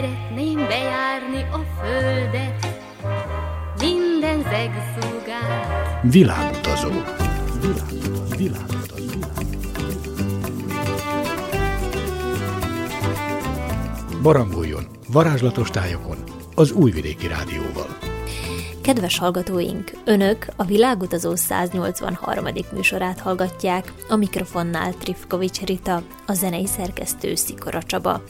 Szeretném bejárni a földet, minden zegszúgát. Világutazó. Világutazó. Világutazó. Barangoljon varázslatos tájokon az Újvidéki Rádióval. Kedves hallgatóink, Önök a Világutazó 183. műsorát hallgatják, a mikrofonnál Trifkovics Rita, a zenei szerkesztő Szikora Csaba.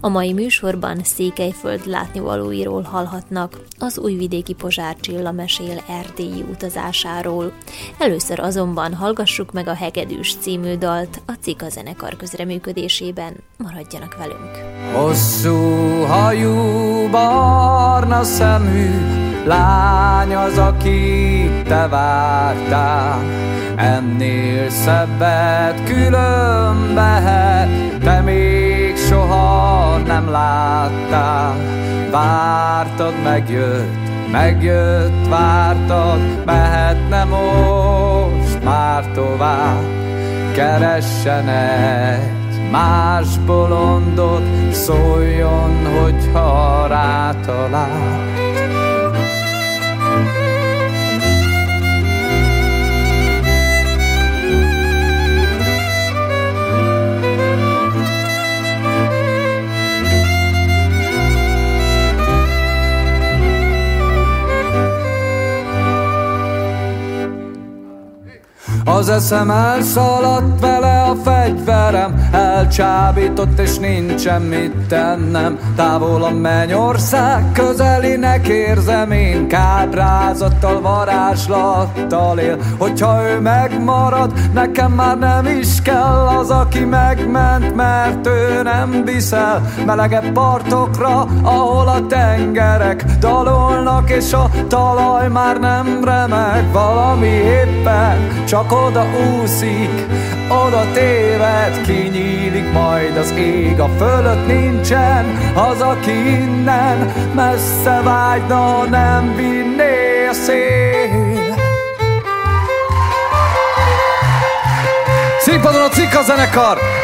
A mai műsorban Székelyföld látnivalóiról hallhatnak, az újvidéki Pozsár Csilla mesél erdélyi utazásáról. Először azonban hallgassuk meg a Hegedűs című dalt a Cika zenekar közreműködésében. Maradjanak velünk! Hosszú hajú, barna szemű, lány az, aki te vártál. Ennél szebbet különbehet, te még nem láttál. Vártad, megjött, megjött, vártad, mehetne most már tovább. Keressen egy más bolondot, szóljon, hogyha rátalál. Az eszem elszaladt vele a fegyverem Elcsábított és nincsen mit tennem. Távol a mennyország közelinek érzem Én kábrázattal, varázslattal él. Hogyha ő megmarad, nekem már nem is kell Az, aki megment, mert ő nem viszel. Melegebb partokra, ahol a tengerek dalolnak És a talaj már nem remeg Valami éppen csak oda úszik, oda téved, kinyílik majd az ég, a fölött nincsen az, aki innen messze vágyna, nem vinné a szél. Színpadon a cikk a zenekar!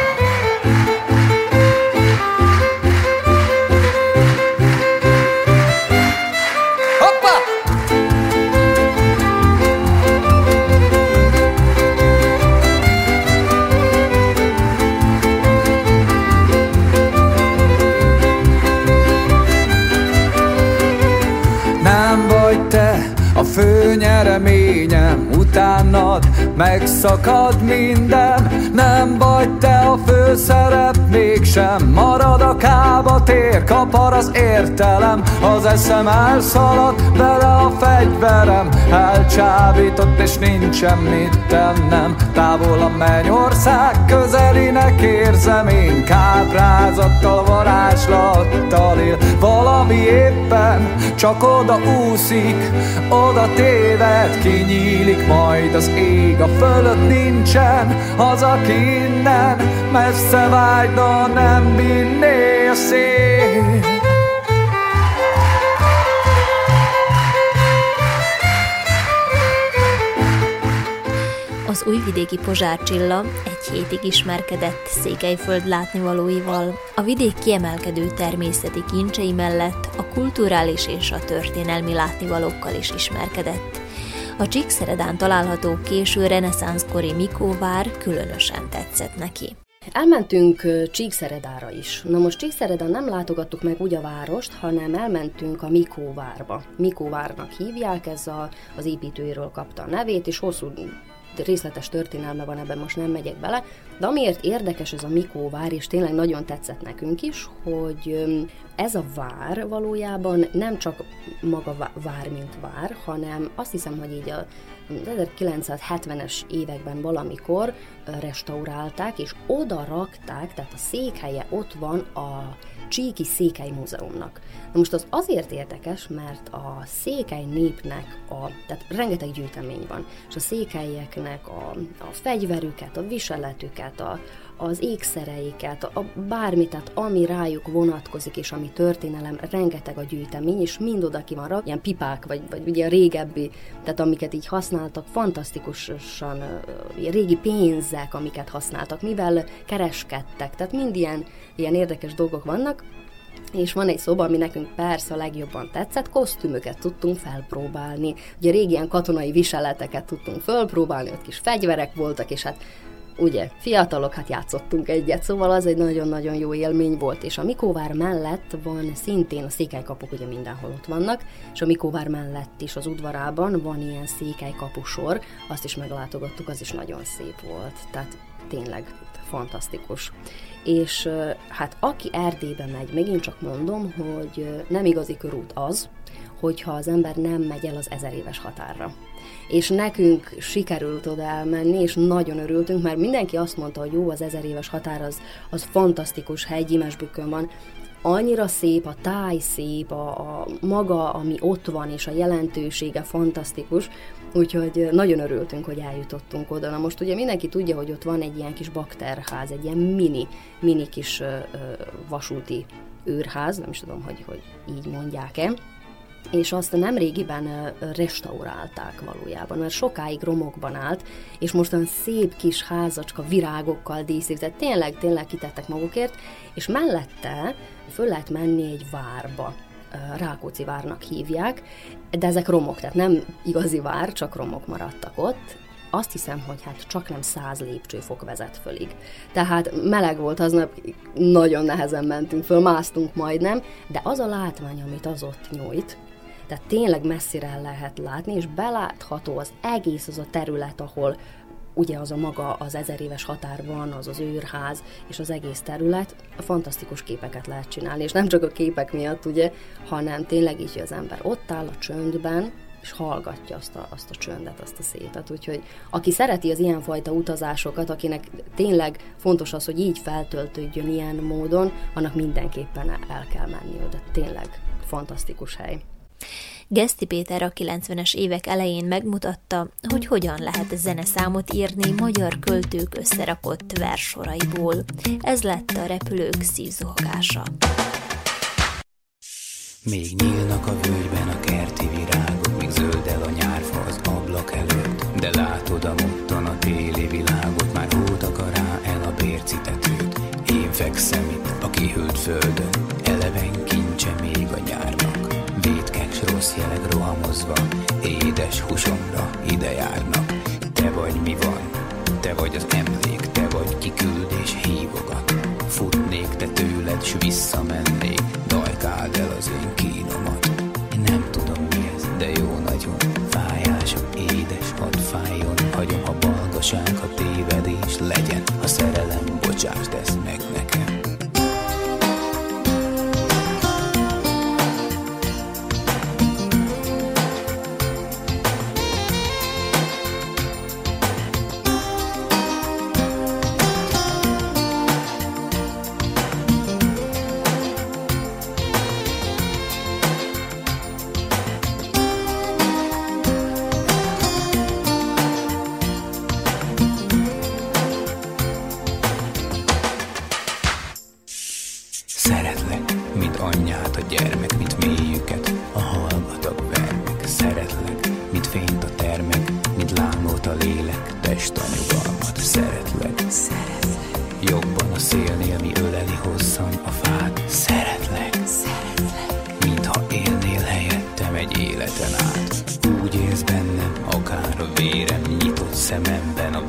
Fő nyereményem Utánad megszakad minden. Nem vagy te a főszerep mégsem Marad a kába tér, kapar az értelem. Az eszem elszaladt bele a fegyverem. Elcsábított és nincsen mit tennem. Távol a mennyország közelinek érzem Én. Káprázattal, varázslattal él. Valami éppen csak oda úszik, oda téved, kinyílik majd az ég, a fölött nincsen az, aki innen messze vágyna, nem vinné a szél. Az újvidéki Pozsár Csilla egy hétig ismerkedett Székelyföld látnivalóival, a vidék kiemelkedő természeti kincsei mellett a kulturális és a történelmi látnivalókkal is ismerkedett. A Csíkszeredán található késő reneszánszkori Mikóvár különösen tetszett neki. Elmentünk Csíkszeredára is. Na most Csíkszeredán nem látogattuk meg úgy a várost, hanem elmentünk a Mikóvárba. Mikóvárnak hívják, ez a, az építőiről kapta a nevét, és hosszú részletes történelme van, ebben most nem megyek bele, de amiért érdekes ez a Mikó vár, és tényleg nagyon tetszett nekünk is, hogy ez a vár valójában nem csak maga vár, mint vár, hanem azt hiszem, hogy így a 1970-es években valamikor restaurálták, és oda rakták, tehát a székhelye ott van a Csíki Székely Múzeumnak. Na most az azért érdekes, mert a székely népnek, a, tehát rengeteg gyűjtemény van, és a székelyeknek a, a fegyverüket, a viseletüket, a, az ékszereiket, a bármit, tehát ami rájuk vonatkozik, és ami történelem, rengeteg a gyűjtemény, és mind oda ki van ilyen pipák, vagy, vagy ugye a régebbi, tehát amiket így használtak, fantasztikusan régi pénzek, amiket használtak, mivel kereskedtek, tehát mind ilyen, ilyen érdekes dolgok vannak, és van egy szoba, ami nekünk persze a legjobban tetszett, kosztümöket tudtunk felpróbálni. Ugye régi ilyen katonai viseleteket tudtunk felpróbálni, ott kis fegyverek voltak, és hát ugye, fiatalok, hát játszottunk egyet, szóval az egy nagyon-nagyon jó élmény volt, és a Mikóvár mellett van szintén a székelykapuk, ugye mindenhol ott vannak, és a Mikóvár mellett is az udvarában van ilyen székelykapusor, azt is meglátogattuk, az is nagyon szép volt, tehát tényleg fantasztikus. És hát aki Erdélybe megy, megint csak mondom, hogy nem igazi körút az, hogyha az ember nem megy el az ezer éves határra. És nekünk sikerült oda elmenni, és nagyon örültünk, mert mindenki azt mondta, hogy jó, az ezer éves határ az, az fantasztikus hely, Gyimesbükön van, annyira szép, a táj szép, a, a maga, ami ott van, és a jelentősége fantasztikus, úgyhogy nagyon örültünk, hogy eljutottunk oda. Na most ugye mindenki tudja, hogy ott van egy ilyen kis bakterház, egy ilyen mini, mini kis ö, ö, vasúti őrház, nem is tudom, hogy, hogy így mondják-e, és azt nem régiben restaurálták valójában, mert sokáig romokban állt, és most olyan szép kis házacska virágokkal díszített, tényleg, tényleg kitettek magukért, és mellette föl lehet menni egy várba, Rákóczi várnak hívják, de ezek romok, tehát nem igazi vár, csak romok maradtak ott, azt hiszem, hogy hát csak nem száz lépcsőfok vezet fölig. Tehát meleg volt aznap, nagyon nehezen mentünk föl, másztunk majdnem, de az a látvány, amit az ott nyújt, tehát tényleg messzire lehet látni, és belátható az egész az a terület, ahol ugye az a maga az ezer éves határ van, az az őrház, és az egész terület, fantasztikus képeket lehet csinálni, és nem csak a képek miatt, ugye, hanem tényleg így, az ember ott áll a csöndben, és hallgatja azt a, azt a csöndet, azt a szétet. Úgyhogy aki szereti az ilyenfajta utazásokat, akinek tényleg fontos az, hogy így feltöltődjön ilyen módon, annak mindenképpen el kell menni oda. Tényleg fantasztikus hely. Geszti Péter a 90-es évek elején megmutatta, hogy hogyan lehet zeneszámot írni magyar költők összerakott versoraiból. Ez lett a repülők szívzuhogása. Még nyílnak a völgyben a kerti virágok, még zöld el a nyárfa az ablak előtt, de látod a mottan a téli világot, már hódaka rá el a bércitetőt. Én fekszem itt a kihűlt földön, rohamozva, édes húsomra ide járnak. Te vagy mi van, te vagy az emlék, te vagy kiküldés hívogat. Futnék te tőled, s visszamennék, dajkáld el az én kínomat.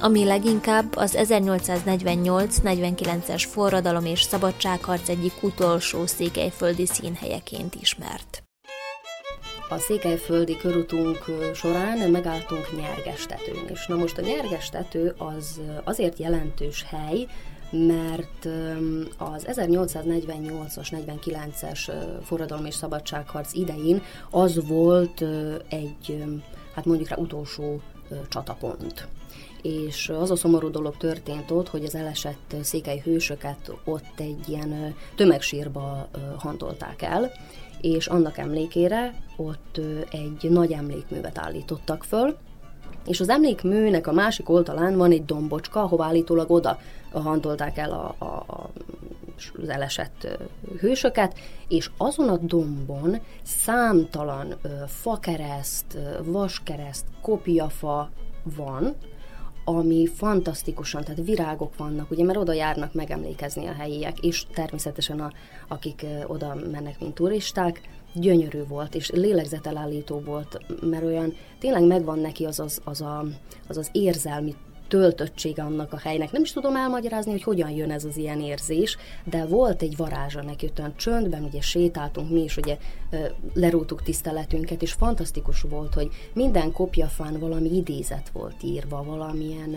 ami leginkább az 1848-49-es forradalom és szabadságharc egyik utolsó székelyföldi színhelyeként ismert. A székelyföldi körutunk során megálltunk Nyergestetőn is. Na most a Nyergestető az azért jelentős hely, mert az 1848-as, 49-es forradalom és szabadságharc idején az volt egy hát mondjuk rá utolsó csatapont és az a szomorú dolog történt ott, hogy az elesett székely hősöket ott egy ilyen tömegsírba hantolták el, és annak emlékére ott egy nagy emlékművet állítottak föl, és az emlékműnek a másik oldalán van egy dombocska, ahova állítólag oda hantolták el a, a, a, az elesett hősöket, és azon a dombon számtalan fakereszt, vaskereszt, kopiafa van, ami fantasztikusan, tehát virágok vannak, ugye, mert oda járnak megemlékezni a helyiek, és természetesen a, akik oda mennek, mint turisták, gyönyörű volt, és lélegzetelállító volt, mert olyan tényleg megvan neki az az, az, a, az, az érzelmi töltöttsége annak a helynek. Nem is tudom elmagyarázni, hogy hogyan jön ez az ilyen érzés, de volt egy varázsa neki, olyan csöndben ugye sétáltunk mi is, ugye lerúgtuk tiszteletünket, és fantasztikus volt, hogy minden kopjafán valami idézet volt írva, valamilyen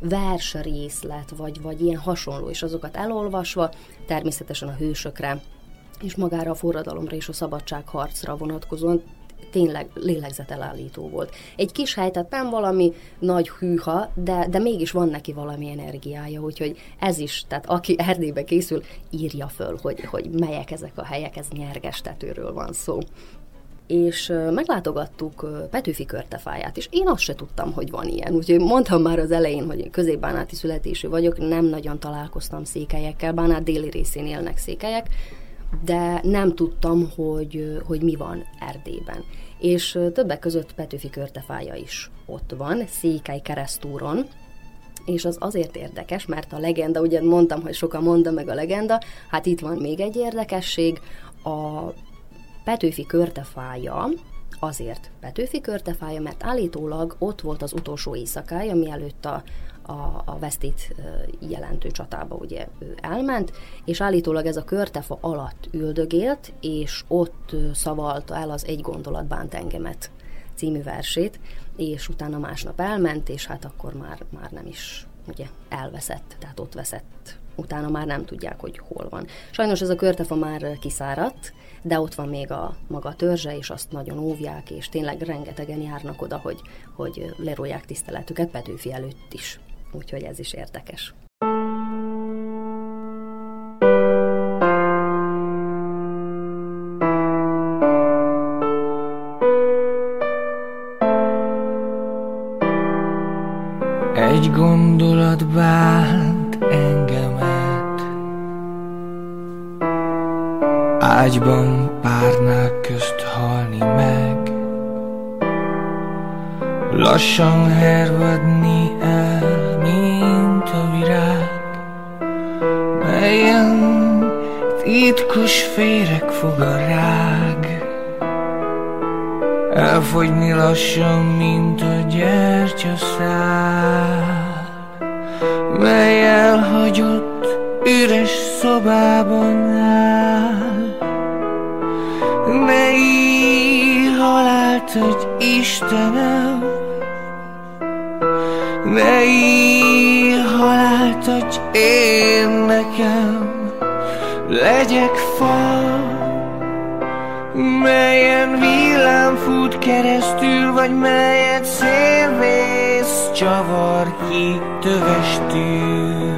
versrészlet, vagy, vagy ilyen hasonló, és azokat elolvasva, természetesen a hősökre és magára a forradalomra és a szabadságharcra vonatkozóan tényleg lélegzetelállító volt. Egy kis hely, tehát nem valami nagy hűha, de, de mégis van neki valami energiája, úgyhogy ez is, tehát aki Erdélybe készül, írja föl, hogy, hogy melyek ezek a helyek, ez nyerges tetőről van szó és meglátogattuk Petőfi körtefáját, és én azt se tudtam, hogy van ilyen. Úgyhogy mondtam már az elején, hogy középbánáti születésű vagyok, nem nagyon találkoztam székelyekkel, Bánát déli részén élnek székelyek, de nem tudtam, hogy, hogy mi van Erdélyben. És többek között Petőfi körtefája is ott van, Székely keresztúron, és az azért érdekes, mert a legenda, ugye mondtam, hogy sokan mondta meg a legenda, hát itt van még egy érdekesség, a Petőfi körtefája, azért Petőfi körtefája, mert állítólag ott volt az utolsó éjszakája, mielőtt a, a, a vesztét jelentő csatába ugye ő elment, és állítólag ez a körtefa alatt üldögélt, és ott szavalta el az Egy gondolat bánt engemet című versét, és utána másnap elment, és hát akkor már, már nem is ugye elveszett, tehát ott veszett. Utána már nem tudják, hogy hol van. Sajnos ez a körtefa már kiszáradt, de ott van még a maga törzse, és azt nagyon óvják, és tényleg rengetegen járnak oda, hogy, hogy lerolják tiszteletüket Petőfi előtt is úgyhogy ez is érdekes. Gyertyaszál, mely elhagyott üres szobában áll. Ne így halált, hogy Istenem, ne így halált, hogy én nekem. Legyek fa, melyen villám fut keresztül, vagy melyet szélvész csavar ki tövestül.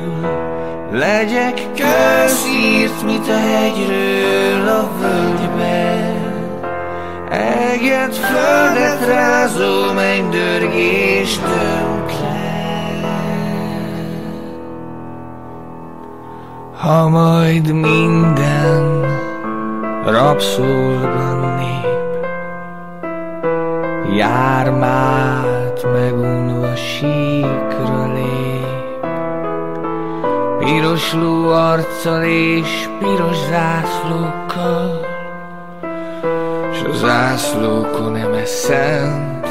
Legyek közírt, mint a hegyről a völgyben, Eget földet rázó mennydörgés tönkre. Ha majd minden rabszolga nép Jármát megunva síkra lép. Piros ló arccal és piros zászlókkal S a zászlókon eme szent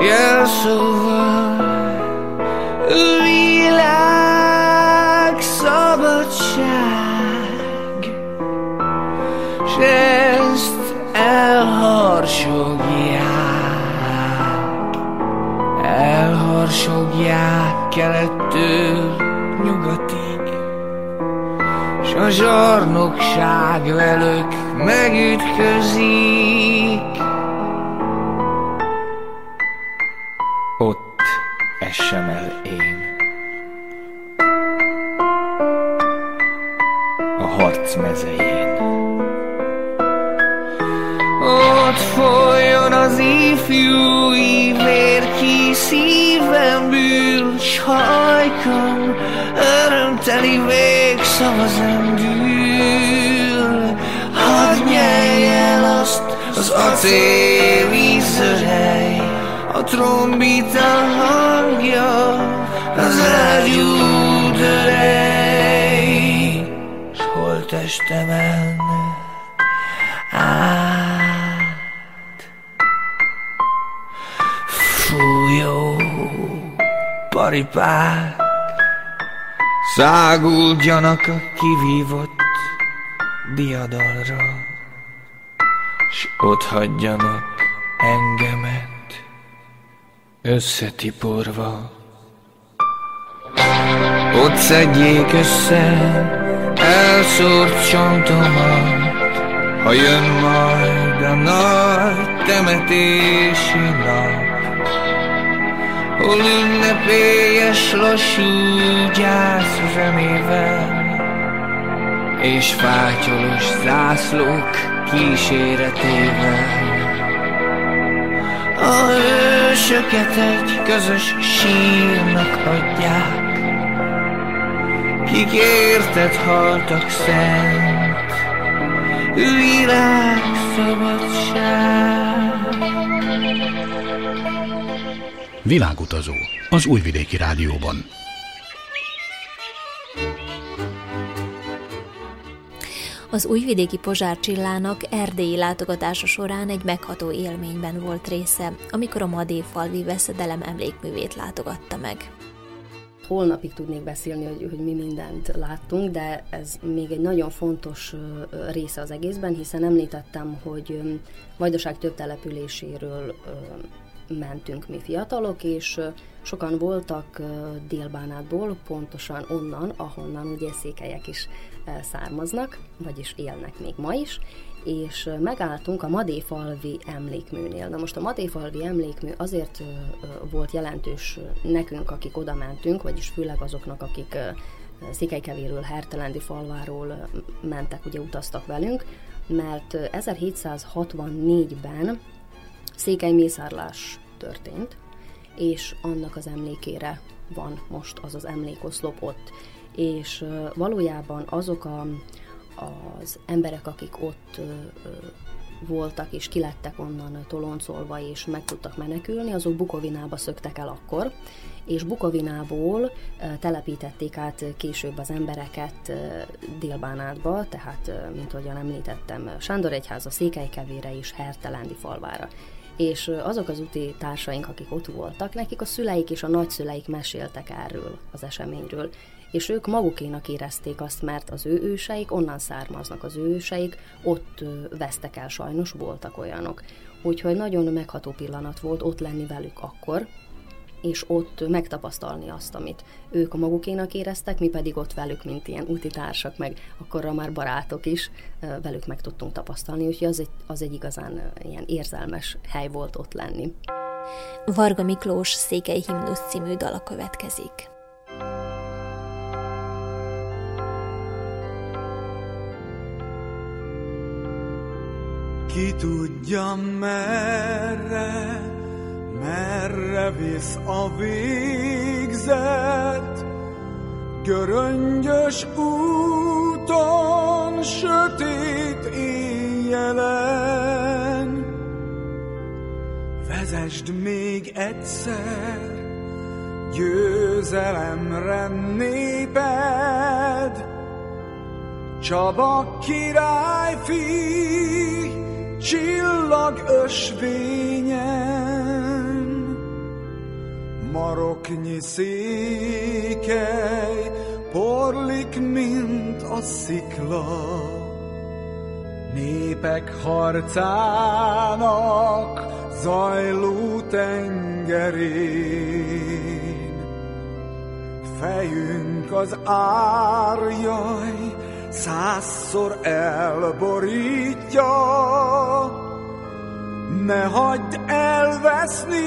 jelszóval Világ szabadság, s elharsogják kelettől nyugatig, s a zsarnokság velük megütközik. Ott essem el én. A harc mezején. Ott folyjon az ifjú ívér, ki szívem bűl, s hajkam örömteli végszava zendül. Hadd nyeljen azt az acéli zörej, a trombita hangja, az ágyú dörej, s holtestemen át. Paripák, száguldjanak a kivívott diadalra, s ott hagyjanak engemet összetiporva. Ott szedjék össze elszórt csontomat, ha jön majd a nagy temetési nap. Hol ünnepélyes lassú gyász zenével, és fátyolos zászlók kíséretével. A hősöket egy közös sírnak adják, Kik érted haltak szent, világ szabadság. Világutazó az Újvidéki Rádióban. Az újvidéki Pozsár Csillának erdélyi látogatása során egy megható élményben volt része, amikor a Madéfalvi veszedelem emlékművét látogatta meg. Holnapig tudnék beszélni, hogy, hogy mi mindent láttunk, de ez még egy nagyon fontos része az egészben, hiszen említettem, hogy Vajdaság több településéről mentünk mi fiatalok, és sokan voltak Délbánátból, pontosan onnan, ahonnan ugye székelyek is származnak, vagyis élnek még ma is, és megálltunk a Madéfalvi emlékműnél. Na most a Madéfalvi emlékmű azért volt jelentős nekünk, akik oda mentünk, vagyis főleg azoknak, akik Székelykevéről, Hertelendi falváról mentek, ugye utaztak velünk, mert 1764-ben székely mészárlás történt, és annak az emlékére van most az az emlékoszlop ott. És valójában azok a, az emberek, akik ott voltak és kilettek onnan toloncolva és meg tudtak menekülni, azok Bukovinába szöktek el akkor, és Bukovinából telepítették át később az embereket Délbánátba, tehát, mint ahogyan említettem, Sándor egyháza Székelykevére és Hertelendi falvára és azok az úti társaink, akik ott voltak, nekik a szüleik és a nagyszüleik meséltek erről az eseményről, és ők magukénak érezték azt, mert az ő őseik onnan származnak, az ő őseik ott vesztek el, sajnos voltak olyanok. Úgyhogy nagyon megható pillanat volt ott lenni velük akkor, és ott megtapasztalni azt, amit ők a magukénak éreztek, mi pedig ott velük, mint ilyen úti társak, meg akkorra már barátok is, velük meg tudtunk tapasztalni, úgyhogy az egy, az egy igazán ilyen érzelmes hely volt ott lenni. Varga Miklós Székely Himnusz című dala következik. Ki tudja merre merre visz a végzet, göröngyös úton, sötét éjjelen. Vezesd még egyszer, győzelemre néped, Csaba királyfi, csillag ösvényen maroknyi székely porlik, mint a szikla. Népek harcának zajló tengerén. Fejünk az árjaj százszor elborítja, ne hagyd elveszni,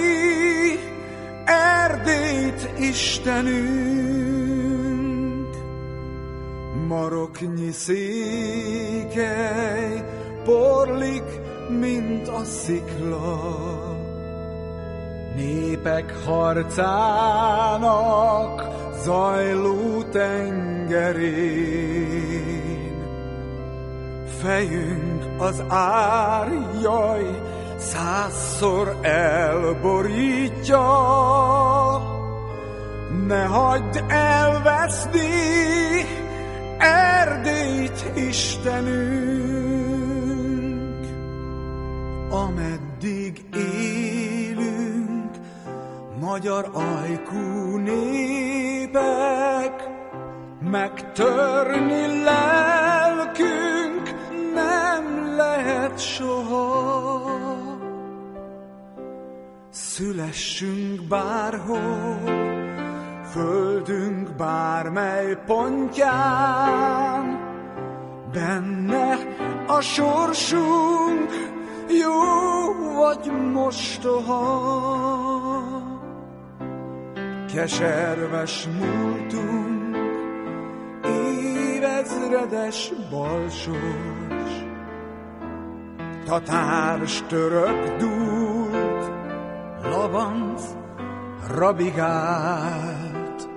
Erdélyt Istenünk, maroknyi székely, porlik, mint a szikla. Népek harcának zajló tengerén. Fejünk az árjaj, százszor elborítja. Ne hagyd elveszni Erdélyt, Istenünk, ameddig élünk, magyar ajkú népek, megtörni lelkünk nem lehet soha. Szülessünk bárhol, földünk bármely pontján, benne a sorsunk jó vagy mostoha. Keserves múltunk, évezredes balsors, tatárs török dúlt, labanc rabigált.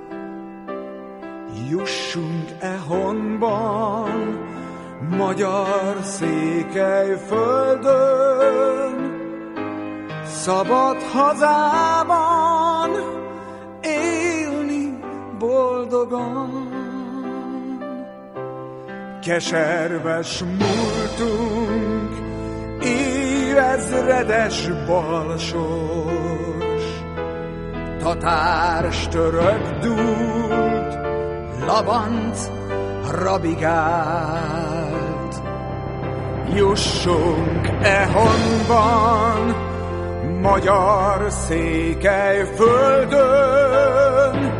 Jussunk-e honban, magyar székely földön, szabad hazában élni boldogan. Keserves múltunk, évezredes balsors, tatárs török dúlt, labanc rabigált. Jussunk-e honban, magyar székely földön,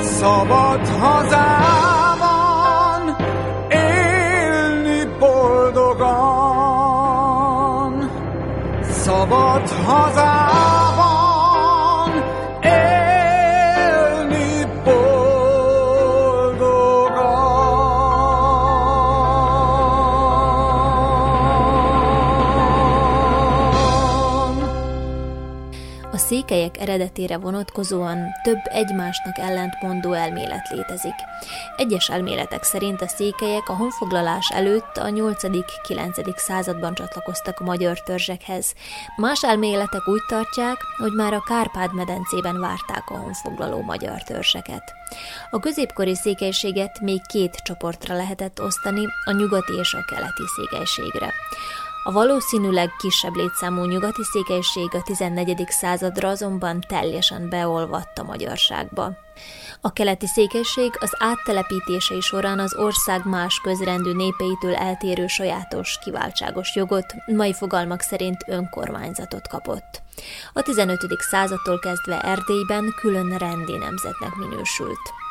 szabad hazában szabad hazában Székelyek eredetére vonatkozóan több egymásnak ellentmondó elmélet létezik. Egyes elméletek szerint a székelyek a honfoglalás előtt a 8.-9. században csatlakoztak a magyar törzsekhez. Más elméletek úgy tartják, hogy már a Kárpád-medencében várták a honfoglaló magyar törzseket. A középkori székelységet még két csoportra lehetett osztani, a nyugati és a keleti székelységre. A valószínűleg kisebb létszámú nyugati székelység a 14. századra azonban teljesen beolvadt a magyarságba. A keleti székelység az áttelepítései során az ország más közrendű népeitől eltérő sajátos, kiváltságos jogot, mai fogalmak szerint önkormányzatot kapott. A 15. századtól kezdve Erdélyben külön rendi nemzetnek minősült.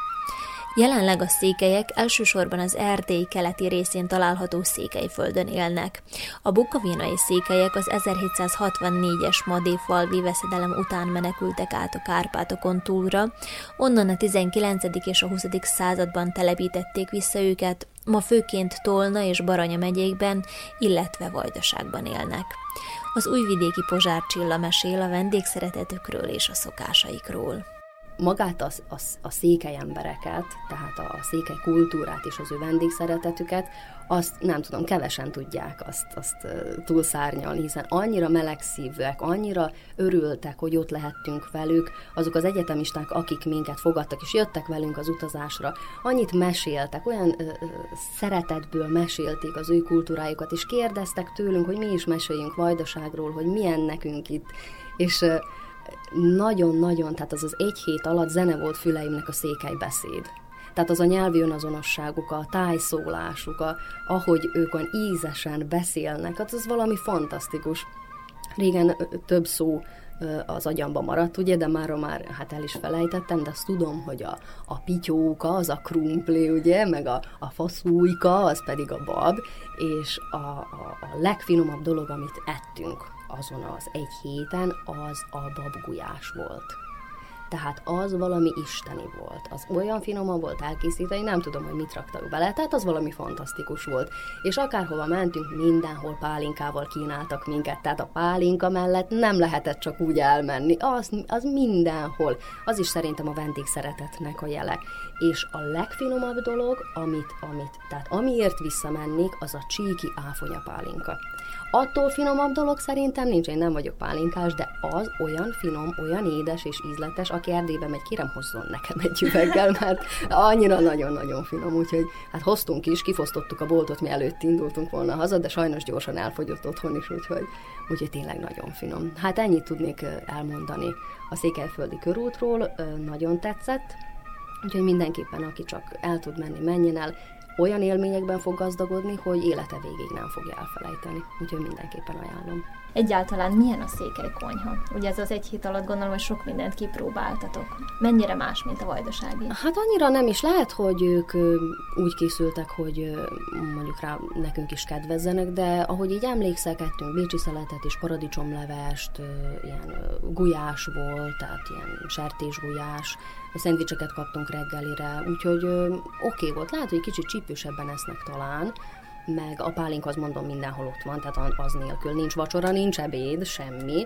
Jelenleg a székelyek elsősorban az Erdély keleti részén található Székelyföldön élnek. A bukovinai székelyek az 1764-es Madéfalvi veszedelem után menekültek át a Kárpátokon túlra, onnan a 19. és a 20. században telepítették vissza őket, ma főként Tolna és Baranya megyékben, illetve Vajdaságban élnek. Az újvidéki Pozsár Csilla mesél a vendégszeretetükről és a szokásaikról magát a, a, a székely embereket, tehát a, a székely kultúrát és az ő vendégszeretetüket, azt nem tudom, kevesen tudják azt, azt túlszárnyalni, hiszen annyira melegszívűek, annyira örültek, hogy ott lehettünk velük, azok az egyetemisták, akik minket fogadtak és jöttek velünk az utazásra, annyit meséltek, olyan ö, szeretetből mesélték az ő kultúrájukat, és kérdeztek tőlünk, hogy mi is meséljünk Vajdaságról, hogy milyen nekünk itt, és ö, nagyon-nagyon, tehát az az egy hét alatt zene volt füleimnek a székely beszéd. Tehát az a nyelvi önazonosságuk, a tájszólásuk, a, ahogy ők olyan ízesen beszélnek, hát az valami fantasztikus. Régen több szó az agyamba maradt, ugye, de már már hát el is felejtettem, de azt tudom, hogy a, a pityóka, az a krumpli, ugye, meg a, a faszújka, az pedig a bab, és a, a, a legfinomabb dolog, amit ettünk azon az egy héten, az a babgulyás volt. Tehát az valami isteni volt. Az olyan finoman volt elkészítve, én nem tudom, hogy mit raktak bele, tehát az valami fantasztikus volt. És akárhova mentünk, mindenhol pálinkával kínáltak minket, tehát a pálinka mellett nem lehetett csak úgy elmenni, az, az mindenhol. Az is szerintem a vendégszeretetnek a jele. És a legfinomabb dolog, amit, amit, tehát amiért visszamennék, az a csíki áfonya pálinka. Attól finomabb dolog szerintem nincs, én nem vagyok pálinkás, de az olyan finom, olyan édes és ízletes, aki Erdélybe megy, kérem hozzon nekem egy üveggel, mert annyira nagyon-nagyon finom, úgyhogy hát hoztunk is, kifosztottuk a boltot, mi előtt indultunk volna haza, de sajnos gyorsan elfogyott otthon is, úgyhogy, úgyhogy tényleg nagyon finom. Hát ennyit tudnék elmondani a Székelyföldi körútról, nagyon tetszett, Úgyhogy mindenképpen, aki csak el tud menni, menjen el olyan élményekben fog gazdagodni, hogy élete végig nem fogja elfelejteni. Úgyhogy mindenképpen ajánlom. Egyáltalán milyen a székely konyha? Ugye ez az egy hét alatt gondolom, hogy sok mindent kipróbáltatok. Mennyire más, mint a vajdasági? Hát annyira nem is lehet, hogy ők úgy készültek, hogy mondjuk rá nekünk is kedvezzenek, de ahogy így emlékszek, ettünk bécsi szeletet és paradicsomlevest, ilyen gulyás volt, tehát ilyen sertésgulyás, szendvicseket kaptunk reggelire, úgyhogy oké okay volt. Lehet, hogy kicsit csípősebben esznek talán, meg a pálinka az mondom mindenhol ott van, tehát az nélkül nincs vacsora, nincs ebéd, semmi,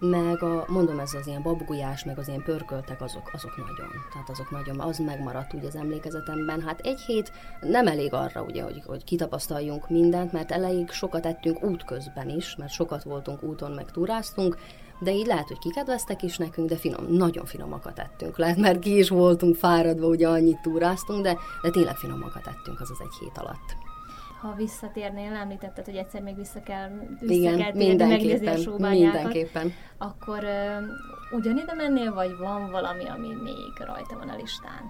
meg a, mondom, ez az ilyen babgulyás, meg az ilyen pörköltek, azok, azok nagyon, tehát azok nagyon, az megmaradt ugye az emlékezetemben. Hát egy hét nem elég arra, ugye, hogy, hogy kitapasztaljunk mindent, mert elég sokat ettünk útközben is, mert sokat voltunk úton, meg túráztunk, de így lehet, hogy kikedveztek is nekünk, de finom, nagyon finomakat ettünk. Lehet, mert ki is voltunk fáradva, ugye annyit túráztunk, de, de tényleg finomakat ettünk az az egy hét alatt ha visszatérnél, említetted, hogy egyszer még vissza kell, vissza Igen, kell térni, megnézni a mindenképpen. akkor uh, ugyanide mennél, vagy van valami, ami még rajta van a listán?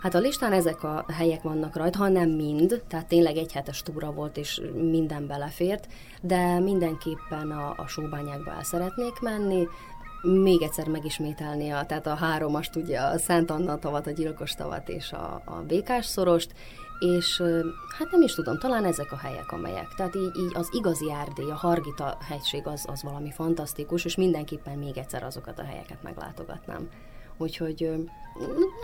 Hát a listán ezek a helyek vannak rajta, ha nem mind, tehát tényleg egy hetes túra volt, és minden belefért, de mindenképpen a, a sóbányákba el szeretnék menni, még egyszer megismételni, a, tehát a háromast, ugye a Szent Anna tavat, a Gyilkos tavat és a, a Békás szorost, és hát nem is tudom, talán ezek a helyek, amelyek. Tehát így, így az igazi Erdély, a Hargita hegység az, az valami fantasztikus, és mindenképpen még egyszer azokat a helyeket meglátogatnám. Úgyhogy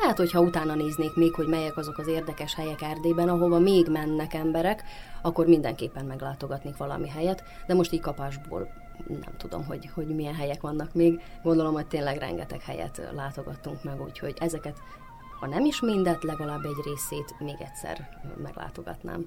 lehet, hogyha utána néznék még, hogy melyek azok az érdekes helyek Erdélyben, ahova még mennek emberek, akkor mindenképpen meglátogatnék valami helyet, de most így kapásból nem tudom, hogy, hogy milyen helyek vannak még. Gondolom, hogy tényleg rengeteg helyet látogattunk meg, úgyhogy ezeket ha nem is mindet, legalább egy részét még egyszer meglátogatnám.